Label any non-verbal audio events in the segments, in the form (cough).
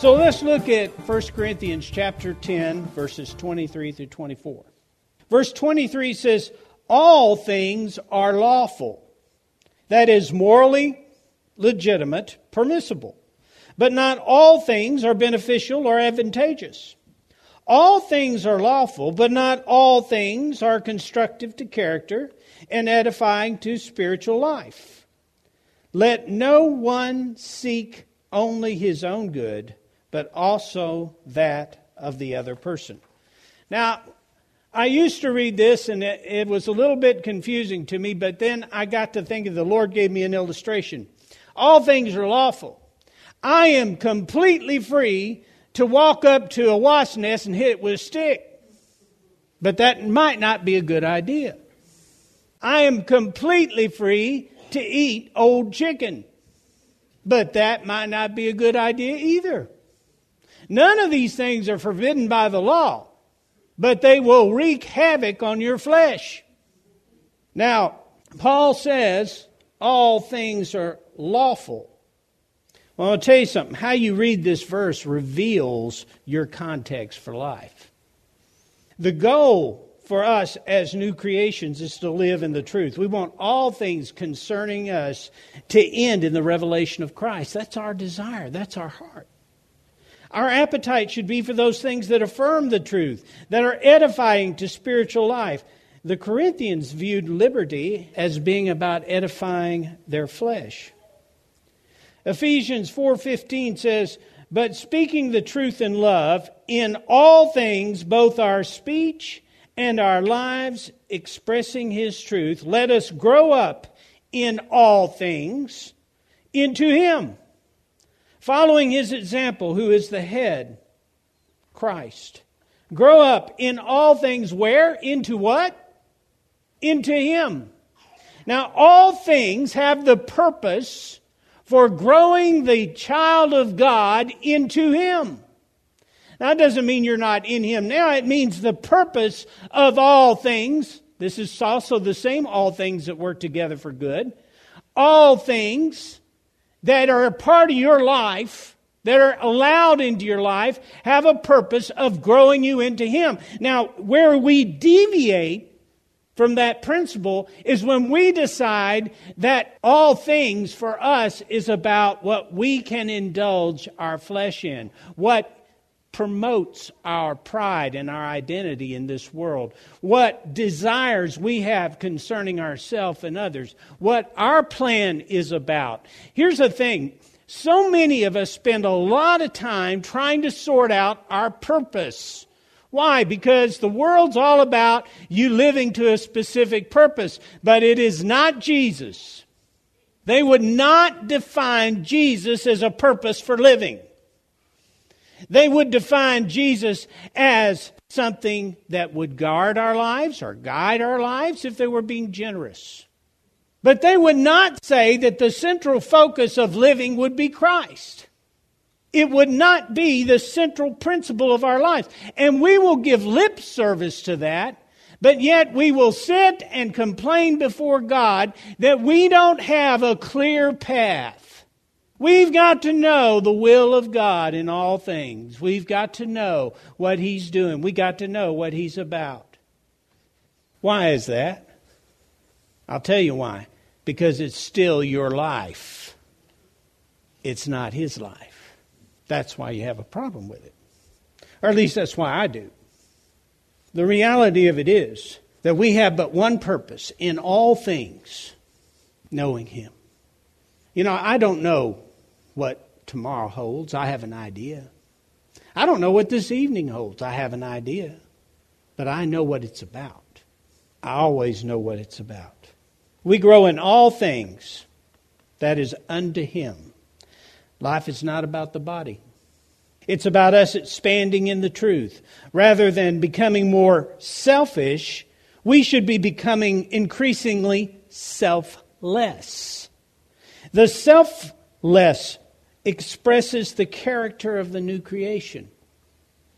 So let's look at 1 Corinthians chapter 10 verses 23 through 24. Verse 23 says, "All things are lawful." That is morally legitimate, permissible. But not all things are beneficial or advantageous. All things are lawful, but not all things are constructive to character and edifying to spiritual life. Let no one seek only his own good, but also that of the other person. Now, I used to read this and it, it, was a little bit confusing to me, but then I got to thinking the Lord gave me an illustration. All things are lawful. I am completely free to walk up to a wasp nest and hit it with a stick. But that might not be a good idea. I am completely free to eat old chicken. But that might not be a good idea either. None of these things are forbidden by the law, but they will wreak havoc on your flesh. Now, Paul says all things are lawful. Well, I'll tell you something. How you read this verse reveals your context for life. The goal for us as new creations is to live in the truth. We want all things concerning us to end in the revelation of Christ. That's our desire, that's our heart. Our appetite should be for those things that affirm the truth, that are edifying to spiritual life. The Corinthians viewed liberty as being about edifying their flesh. Ephesians 4:15 says, "But speaking the truth in love, in all things both our speech and our lives expressing his truth, let us grow up in all things into him." Following his example, who is the head, Christ. Grow up in all things where? Into what? Into him. Now, all things have the purpose for growing the child of God into him. Now, that doesn't mean you're not in him now. It means the purpose of all things. This is also the same all things that work together for good. All things that are a part of your life, that are allowed into your life, have a purpose of growing you into Him. Now, where we deviate from that principle is when we decide that all things for us is about what we can indulge our flesh in, what promotes our pride and our identity in this world, what desires we have concerning ourselves and others, what our plan is about. Here's the thing so many of us spend a lot of time trying to sort out our purpose. Why? Because the world's all about you living to a specific purpose, but it is not Jesus. They would not define Jesus as a purpose for living. They would define Jesus as something that would guard our lives or guide our lives if they were being generous. But they would not say that the central focus of living would be Christ. It would not be the central principle of our life. And we will give lip service to that, But yet we will sit and complain before God that we don't have a clear path. We've got to know the will of God in all things. We've got to know what He's doing. We've got to know what He's about. Why is that? I'll tell you why. Because it's still your life. It's not His life. That's why you have a problem with it. Or at least that's why I do. The reality of it is that we have but one purpose in all things knowing Him. You know, I don't know what tomorrow holds. I have an idea. I don't know what this evening holds. I have an idea. But I know what it's about. I always know what it's about. We grow in all things that is unto Him. Life is not about the body. It's about us expanding in the truth. Rather than becoming more selfish, we should be becoming increasingly selfless. The selfless expresses the character of the new creation.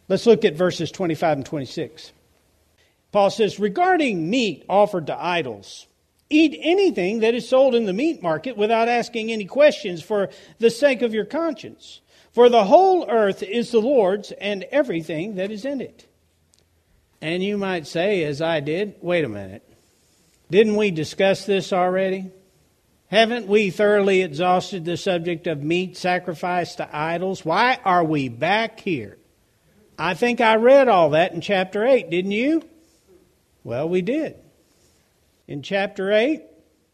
Let's look at verses 25 and 26. Paul says, Regarding meat offered to idols, eat anything that is sold in the meat market without asking any questions for the sake of your conscience. For the whole earth is the Lord's and everything that is in it. And you might say, as I did, wait a minute. Didn't we discuss this already? Haven't we thoroughly exhausted the subject of meat sacrificed to idols? Why are we back here? I think I read all that in chapter 8, didn't you? Well, we did. In chapter 8,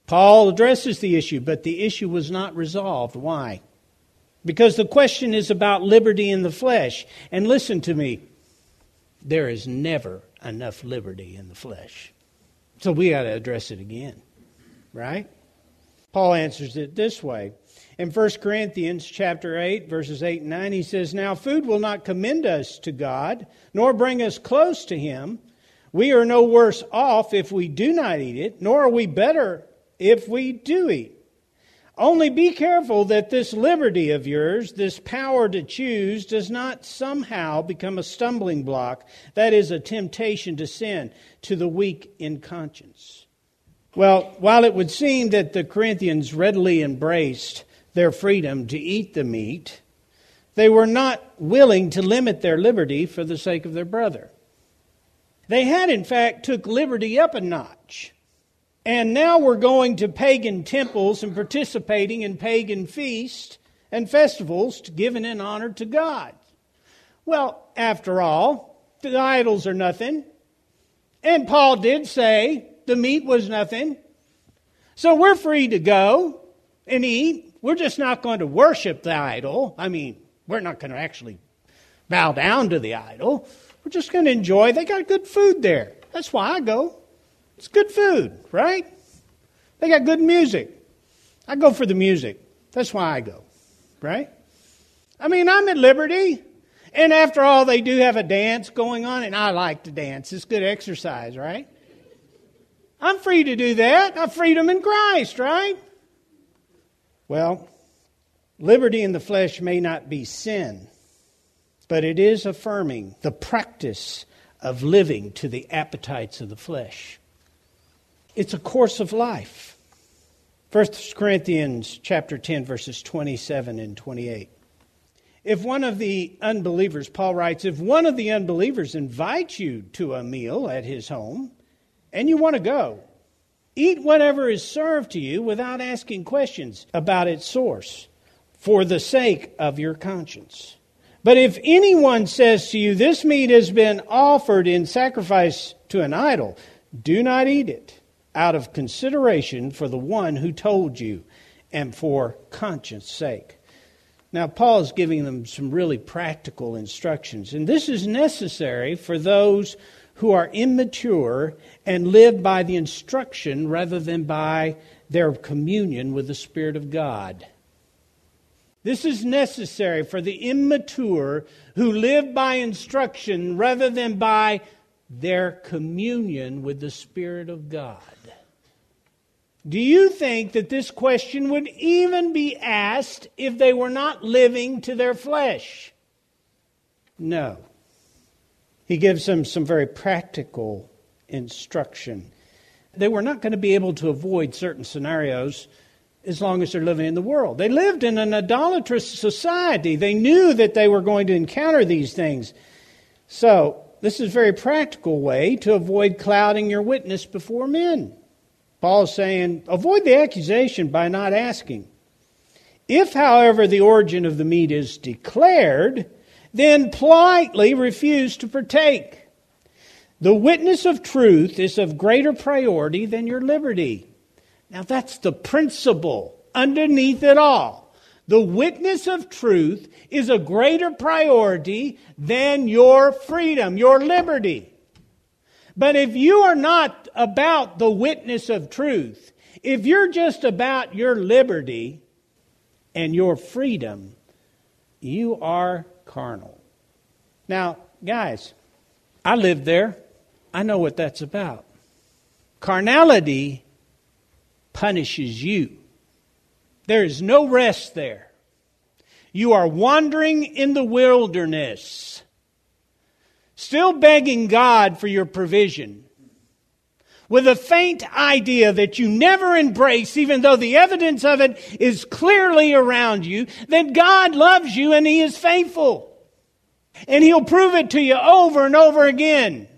Paul addresses the issue, but the issue was not resolved. Why? Because the question is about liberty in the flesh. And listen to me, there is never enough liberty in the flesh. So we got to address it again, right? Paul answers it this way. In 1 Corinthians chapter 8 verses 8 and 9 he says, "Now food will not commend us to God, nor bring us close to him. We are no worse off if we do not eat it, nor are we better if we do eat. Only be careful that this liberty of yours, this power to choose, does not somehow become a stumbling block, that is, a temptation to sin to the weak in conscience. Well, while it would seem that the Corinthians readily embraced their freedom to eat the meat, they were not willing to limit their liberty for the sake of their brother. They had, in fact, took liberty up a notch. And now we're going to pagan temples and participating in pagan feasts and festivals given in honor to God. Well, after all, the idols are nothing. And Paul did say the meat was nothing. So we're free to go and eat. We're just not going to worship the idol. I mean, we're not going to actually bow down to the idol. We're just going to enjoy. They got good food there. That's why I go. It's good food, right? They got good music. I go for the music. That's why I go, right? I mean, I'm at liberty. And after all, they do have a dance going on, and I like to dance. It's good exercise, right? I'm free to do that. I have freedom in Christ, right? Well, liberty in the flesh may not be sin, but it is affirming the practice of living to the appetites of the flesh. It's a course of life. 1 Corinthians chapter 10 verses 27 and 28. If one of the unbelievers, Paul writes, if one of the unbelievers invites you to a meal at his home and you want to go, eat whatever is served to you without asking questions about its source for the sake of your conscience. But if anyone says to you, This meat has been offered in sacrifice to an idol, do not eat it out of consideration for the one who told you and for conscience sake. Now, Paul is giving them some really practical instructions, and this is necessary for those who are immature and live by the instruction rather than by their communion with the Spirit of God. This is necessary for the immature who live by instruction rather than by their communion with the Spirit of God. Do you think that this question would even be asked if they were not living to their flesh? No. He gives them some very practical instruction. They were not going to be able to avoid certain scenarios as long as they're living in the world. They lived in an idolatrous society. They knew that they were going to encounter these things. So, this is a very practical way to avoid clouding your witness before men. Paul's saying, avoid the accusation by not asking. If, however, the origin of the meat is declared, then politely refuse to partake. The witness of truth is of greater priority than your liberty. Now, that's the principle underneath it all. The witness of truth is a greater priority than your freedom, your liberty. But if you are not about the witness of truth, if you're just about your liberty and your freedom, you are carnal. Now, guys, I lived there. I know what that's about. Carnality punishes you. There is no rest there. You are wandering in the wilderness, still begging God for your provision, with a faint idea that you never embrace, even though the evidence of it is clearly around you, that God loves you and He is faithful. And He'll prove it to you over and over again.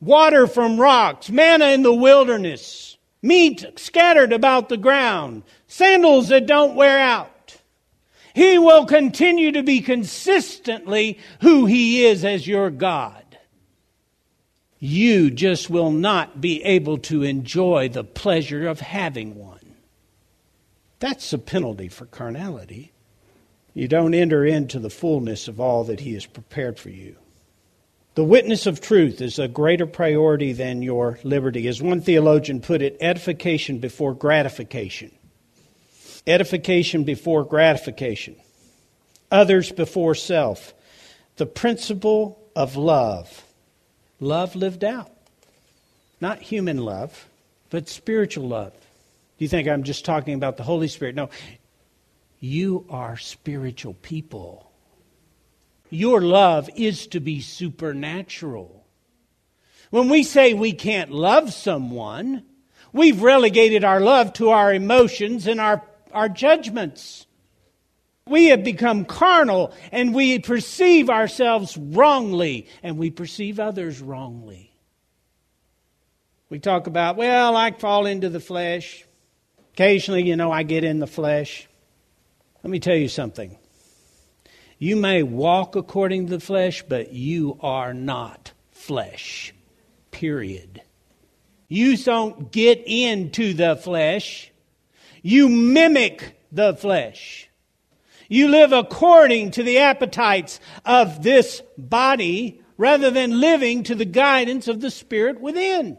Water from rocks, manna in the wilderness meat scattered about the ground, sandals that don't wear out. He will continue to be consistently who He is as your God. You just will not be able to enjoy the pleasure of having one. That's the penalty for carnality. You don't enter into the fullness of all that He has prepared for you. The witness of truth is a greater priority than your liberty. As one theologian put it, edification before gratification. Edification before gratification. Others before self. The principle of love. Love lived out. Not human love, but spiritual love. Do you think I'm just talking about the Holy Spirit? No. You are spiritual people. Your love is to be supernatural. When we say we can't love someone, we've relegated our love to our emotions and our, our judgments. We have become carnal and we perceive ourselves wrongly and we perceive others wrongly. We talk about, well, I fall into the flesh. Occasionally, you know, I get in the flesh. Let me tell you something. You may walk according to the flesh, but you are not flesh. Period. You don't get into the flesh. You mimic the flesh. You live according to the appetites of this body rather than living to the guidance of the Spirit within.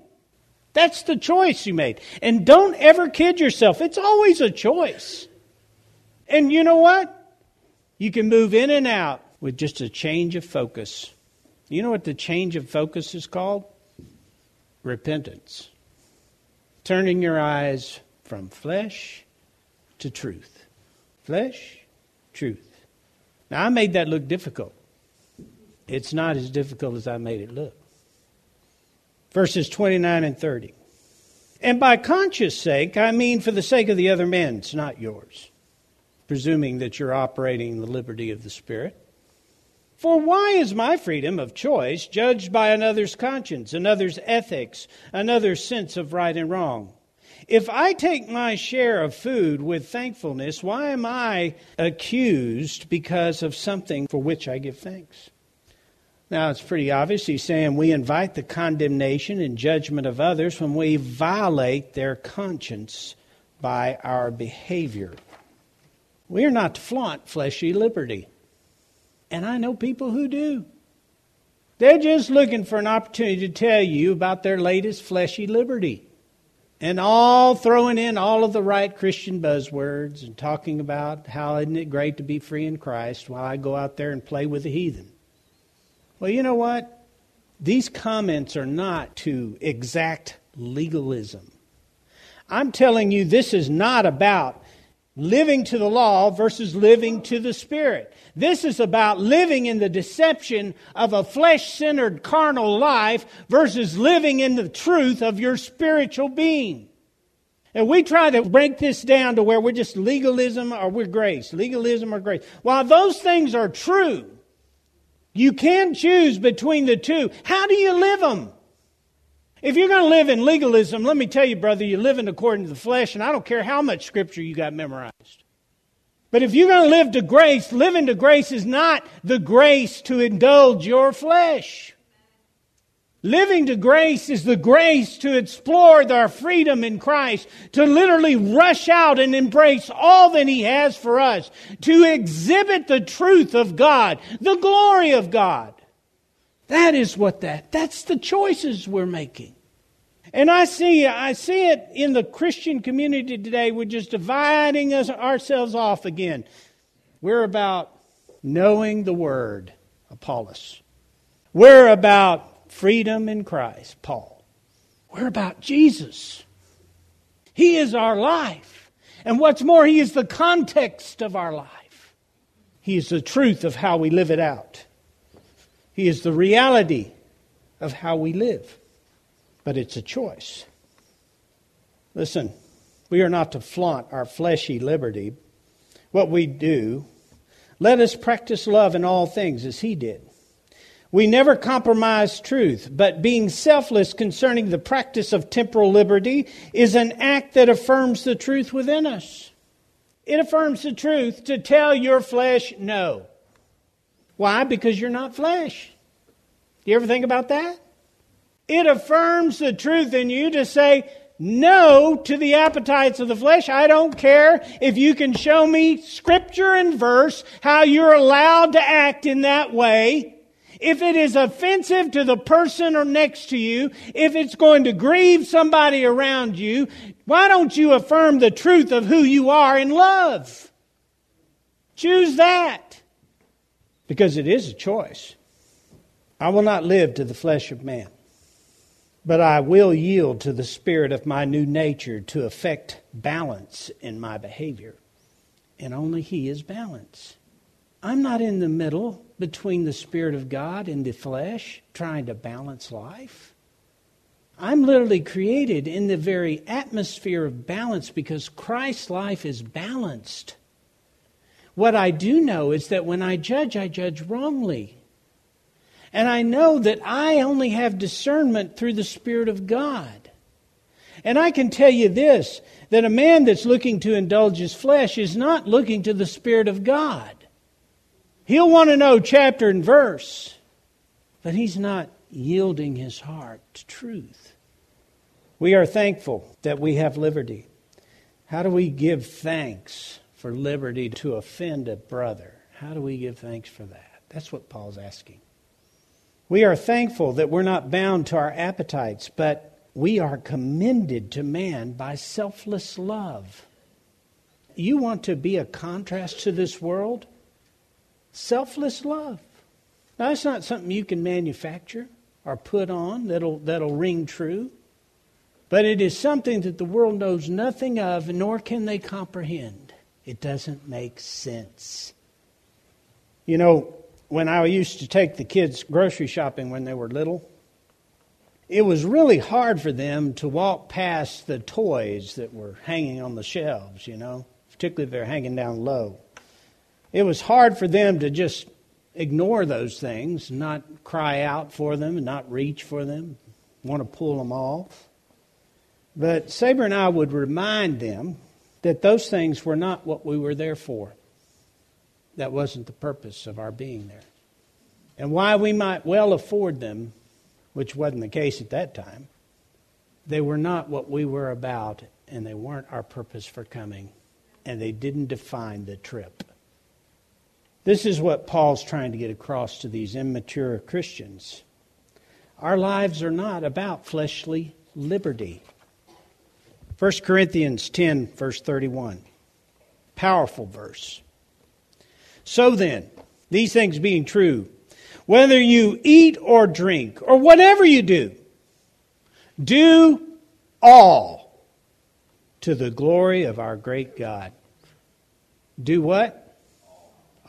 That's the choice you made. And don't ever kid yourself. It's always a choice. And you know what? You can move in and out with just a change of focus. You know what the change of focus is called? Repentance. Turning your eyes from flesh to truth. Flesh, truth. Now, I made that look difficult. It's not as difficult as I made it look. Verses 29 and 30. And by conscious sake, I mean for the sake of the other men's, not yours presuming that you're operating the liberty of the Spirit. For why is my freedom of choice judged by another's conscience, another's ethics, another's sense of right and wrong? If I take my share of food with thankfulness, why am I accused because of something for which I give thanks? Now, it's pretty obvious. He's saying we invite the condemnation and judgment of others when we violate their conscience by our behavior. We are not to flaunt fleshy liberty. And I know people who do. They're just looking for an opportunity to tell you about their latest fleshy liberty. And all throwing in all of the right Christian buzzwords and talking about how isn't it great to be free in Christ while I go out there and play with the heathen. Well, you know what? These comments are not to exact legalism. I'm telling you, this is not about living to the law versus living to the Spirit. This is about living in the deception of a flesh centered carnal life versus living in the truth of your spiritual being. And we try to break this down to where we're just legalism or we're grace, legalism or grace. While those things are true, you can choose between the two. How do you live them? If you're going to live in legalism, let me tell you, brother, you're living according to the flesh, and I don't care how much scripture you got memorized. But if you're going to live to grace, living to grace is not the grace to indulge your flesh. Living to grace is the grace to explore our freedom in Christ, to literally rush out and embrace all that He has for us, to exhibit the truth of God, the glory of God. That is what that, that's the choices we're making. And I see, I see it in the Christian community today. We're just dividing us, ourselves off again. We're about knowing the Word, Apollos. We're about freedom in Christ, Paul. We're about Jesus. He is our life. And what's more, He is the context of our life. He is the truth of how we live it out. He is the reality of how we live but it's a choice. Listen, we are not to flaunt our fleshy liberty. What we do, let us practice love in all things as he did. We never compromise truth, but being selfless concerning the practice of temporal liberty is an act that affirms the truth within us. It affirms the truth to tell your flesh no. Why? Because you're not flesh. Do you ever think about that? It affirms the truth in you to say no to the appetites of the flesh. I don't care if you can show me scripture and verse how you're allowed to act in that way. If it is offensive to the person or next to you, if it's going to grieve somebody around you, why don't you affirm the truth of who you are in love? Choose that. Because it is a choice. I will not live to the flesh of man but I will yield to the spirit of my new nature to affect balance in my behavior. And only He is balance. I'm not in the middle between the Spirit of God and the flesh trying to balance life. I'm literally created in the very atmosphere of balance because Christ's life is balanced. What I do know is that when I judge, I judge wrongly. And I know that I only have discernment through the Spirit of God. And I can tell you this that a man that's looking to indulge his flesh is not looking to the Spirit of God. He'll want to know chapter and verse, but he's not yielding his heart to truth. We are thankful that we have liberty. How do we give thanks for liberty to offend a brother? How do we give thanks for that? That's what Paul's asking. We are thankful that we're not bound to our appetites, but we are commended to man by selfless love. You want to be a contrast to this world? Selfless love. Now, that's not something you can manufacture or put on that'll, that'll ring true, but it is something that the world knows nothing of, nor can they comprehend. It doesn't make sense. You know, when I used to take the kids grocery shopping when they were little, it was really hard for them to walk past the toys that were hanging on the shelves, you know, particularly if they're hanging down low. It was hard for them to just ignore those things, not cry out for them, and not reach for them, want to pull them off. But Saber and I would remind them that those things were not what we were there for. That wasn't the purpose of our being there. And why we might well afford them, which wasn't the case at that time, they were not what we were about, and they weren't our purpose for coming, and they didn't define the trip. This is what Paul's trying to get across to these immature Christians. Our lives are not about fleshly liberty. 1 Corinthians 10, verse 31. Powerful verse. So then, these things being true, whether you eat or drink or whatever you do, do all to the glory of our great God. Do what?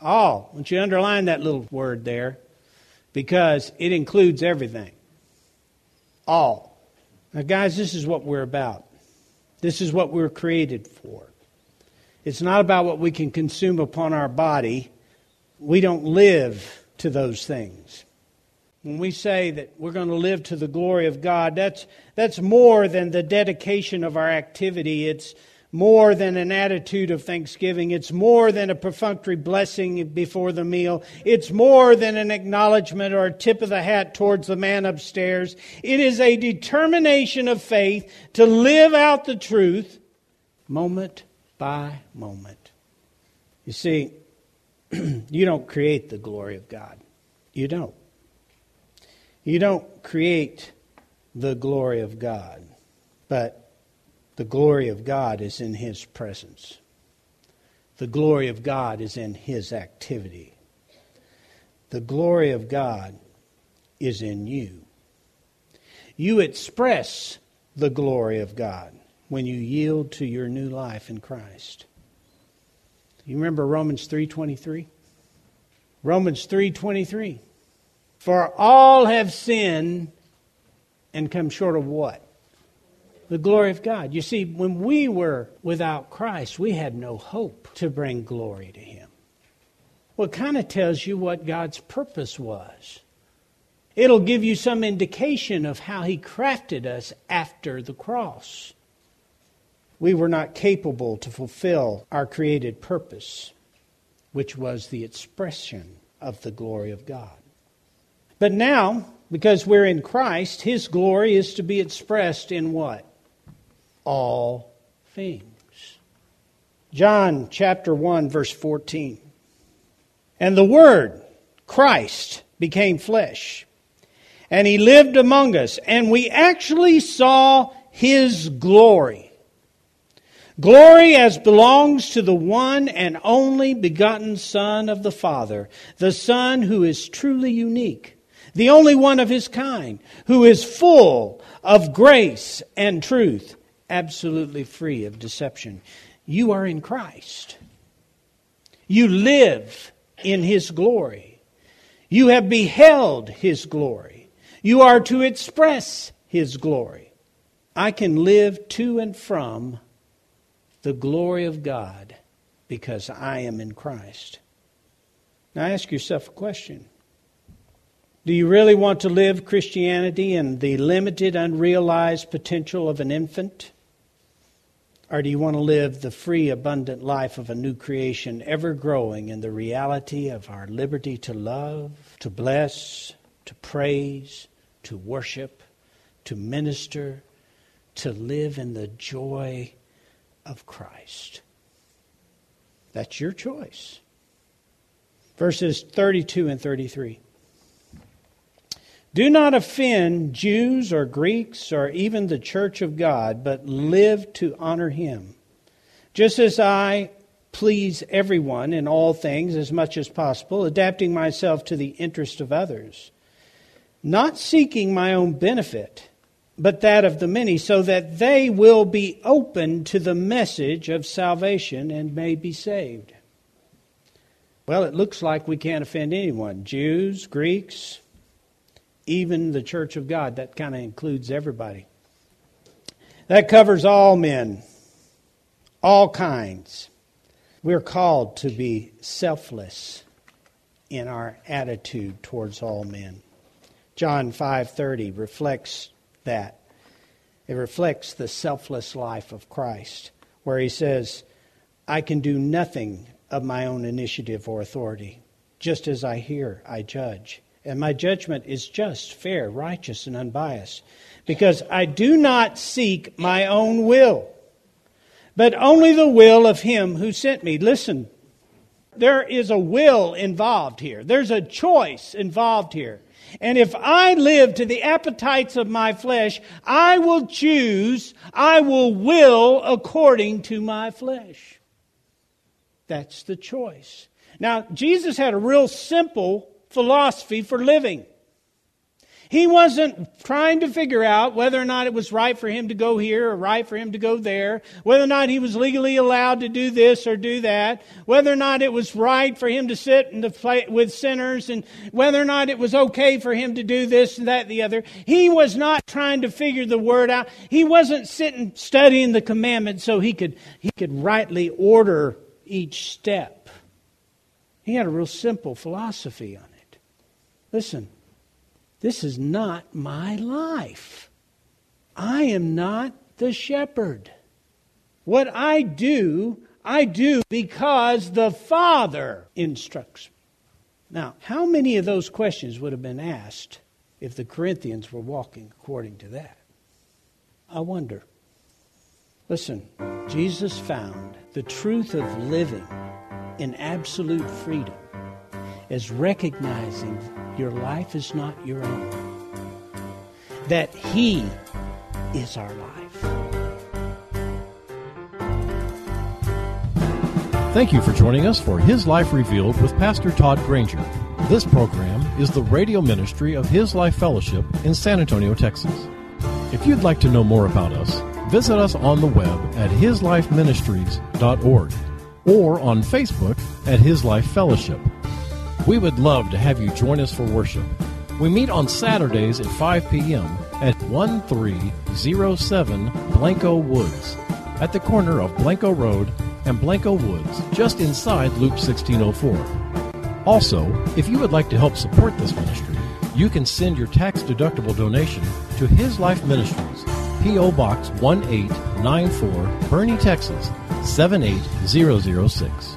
All. Won't you underline that little word there? Because it includes everything. All. Now, guys, this is what we're about. This is what we're created for. It's not about what we can consume upon our body. We don't live to those things. When we say that we're going to live to the glory of God, that's, that's more than the dedication of our activity. It's more than an attitude of thanksgiving. It's more than a perfunctory blessing before the meal. It's more than an acknowledgement or a tip of the hat towards the man upstairs. It is a determination of faith to live out the truth moment by moment. You see, (clears throat) you don't create the glory of God. You don't. You don't create the glory of God, but the glory of God is in His presence. The glory of God is in His activity. The glory of God is in you. You express the glory of God when you yield to your new life in Christ. You remember Romans 3:23? Romans 3:23 for all have sinned and come short of what? The glory of God. You see, when we were without Christ, we had no hope to bring glory to Him. Well, it kind of tells you what God's purpose was. It'll give you some indication of how He crafted us after the cross. We were not capable to fulfill our created purpose, which was the expression of the glory of God. But now, because we're in Christ, His glory is to be expressed in what? All things. John chapter 1, verse 14. And the Word, Christ, became flesh. And He lived among us. And we actually saw His glory. Glory as belongs to the one and only begotten Son of the Father, the Son who is truly unique the only one of his kind, who is full of grace and truth, absolutely free of deception. You are in Christ. You live in his glory. You have beheld his glory. You are to express his glory. I can live to and from the glory of God because I am in Christ. Now ask yourself a question do you really want to live Christianity in the limited, unrealized potential of an infant? Or do you want to live the free, abundant life of a new creation, ever growing in the reality of our liberty to love, to bless, to praise, to worship, to minister, to live in the joy of Christ? That's your choice. Verses 32 and 33. Do not offend Jews or Greeks or even the church of God, but live to honor Him. Just as I please everyone in all things as much as possible, adapting myself to the interest of others, not seeking my own benefit, but that of the many, so that they will be open to the message of salvation and may be saved. Well, it looks like we can't offend anyone Jews, Greeks, even the church of God. That kind of includes everybody. That covers all men, all kinds. We're called to be selfless in our attitude towards all men. John 5:30 reflects that. It reflects the selfless life of Christ, where he says, "I can do nothing of my own initiative or authority. Just as I hear, I judge." And my judgment is just, fair, righteous, and unbiased, because I do not seek my own will, but only the will of him who sent me. Listen, there is a will involved here, there's a choice involved here. And if I live to the appetites of my flesh, I will choose, I will will according to my flesh. That's the choice. Now, Jesus had a real simple philosophy for living. He wasn't trying to figure out whether or not it was right for him to go here or right for him to go there, whether or not he was legally allowed to do this or do that, whether or not it was right for him to sit in the play with sinners, and whether or not it was okay for him to do this and that and the other. He was not trying to figure the word out. He wasn't sitting studying the commandments so he could, he could rightly order each step. He had a real simple philosophy on it. Listen, this is not my life. I am not the shepherd. What I do, I do because the Father instructs. Now, how many of those questions would have been asked if the Corinthians were walking according to that? I wonder. Listen, Jesus found the truth of living in absolute freedom is recognizing your life is not your own, that He is our life. Thank you for joining us for His Life Revealed with Pastor Todd Granger. This program is the radio ministry of His Life Fellowship in San Antonio, Texas. If you'd like to know more about us, visit us on the web at hislifeministries.org or on Facebook at His Life Fellowship. We would love to have you join us for worship. We meet on Saturdays at 5 p.m. at 1307 Blanco Woods, at the corner of Blanco Road and Blanco Woods, just inside Loop 1604. Also, if you would like to help support this ministry, you can send your tax deductible donation to His Life Ministries, P.O. Box 1894, Boerne, Texas 78006.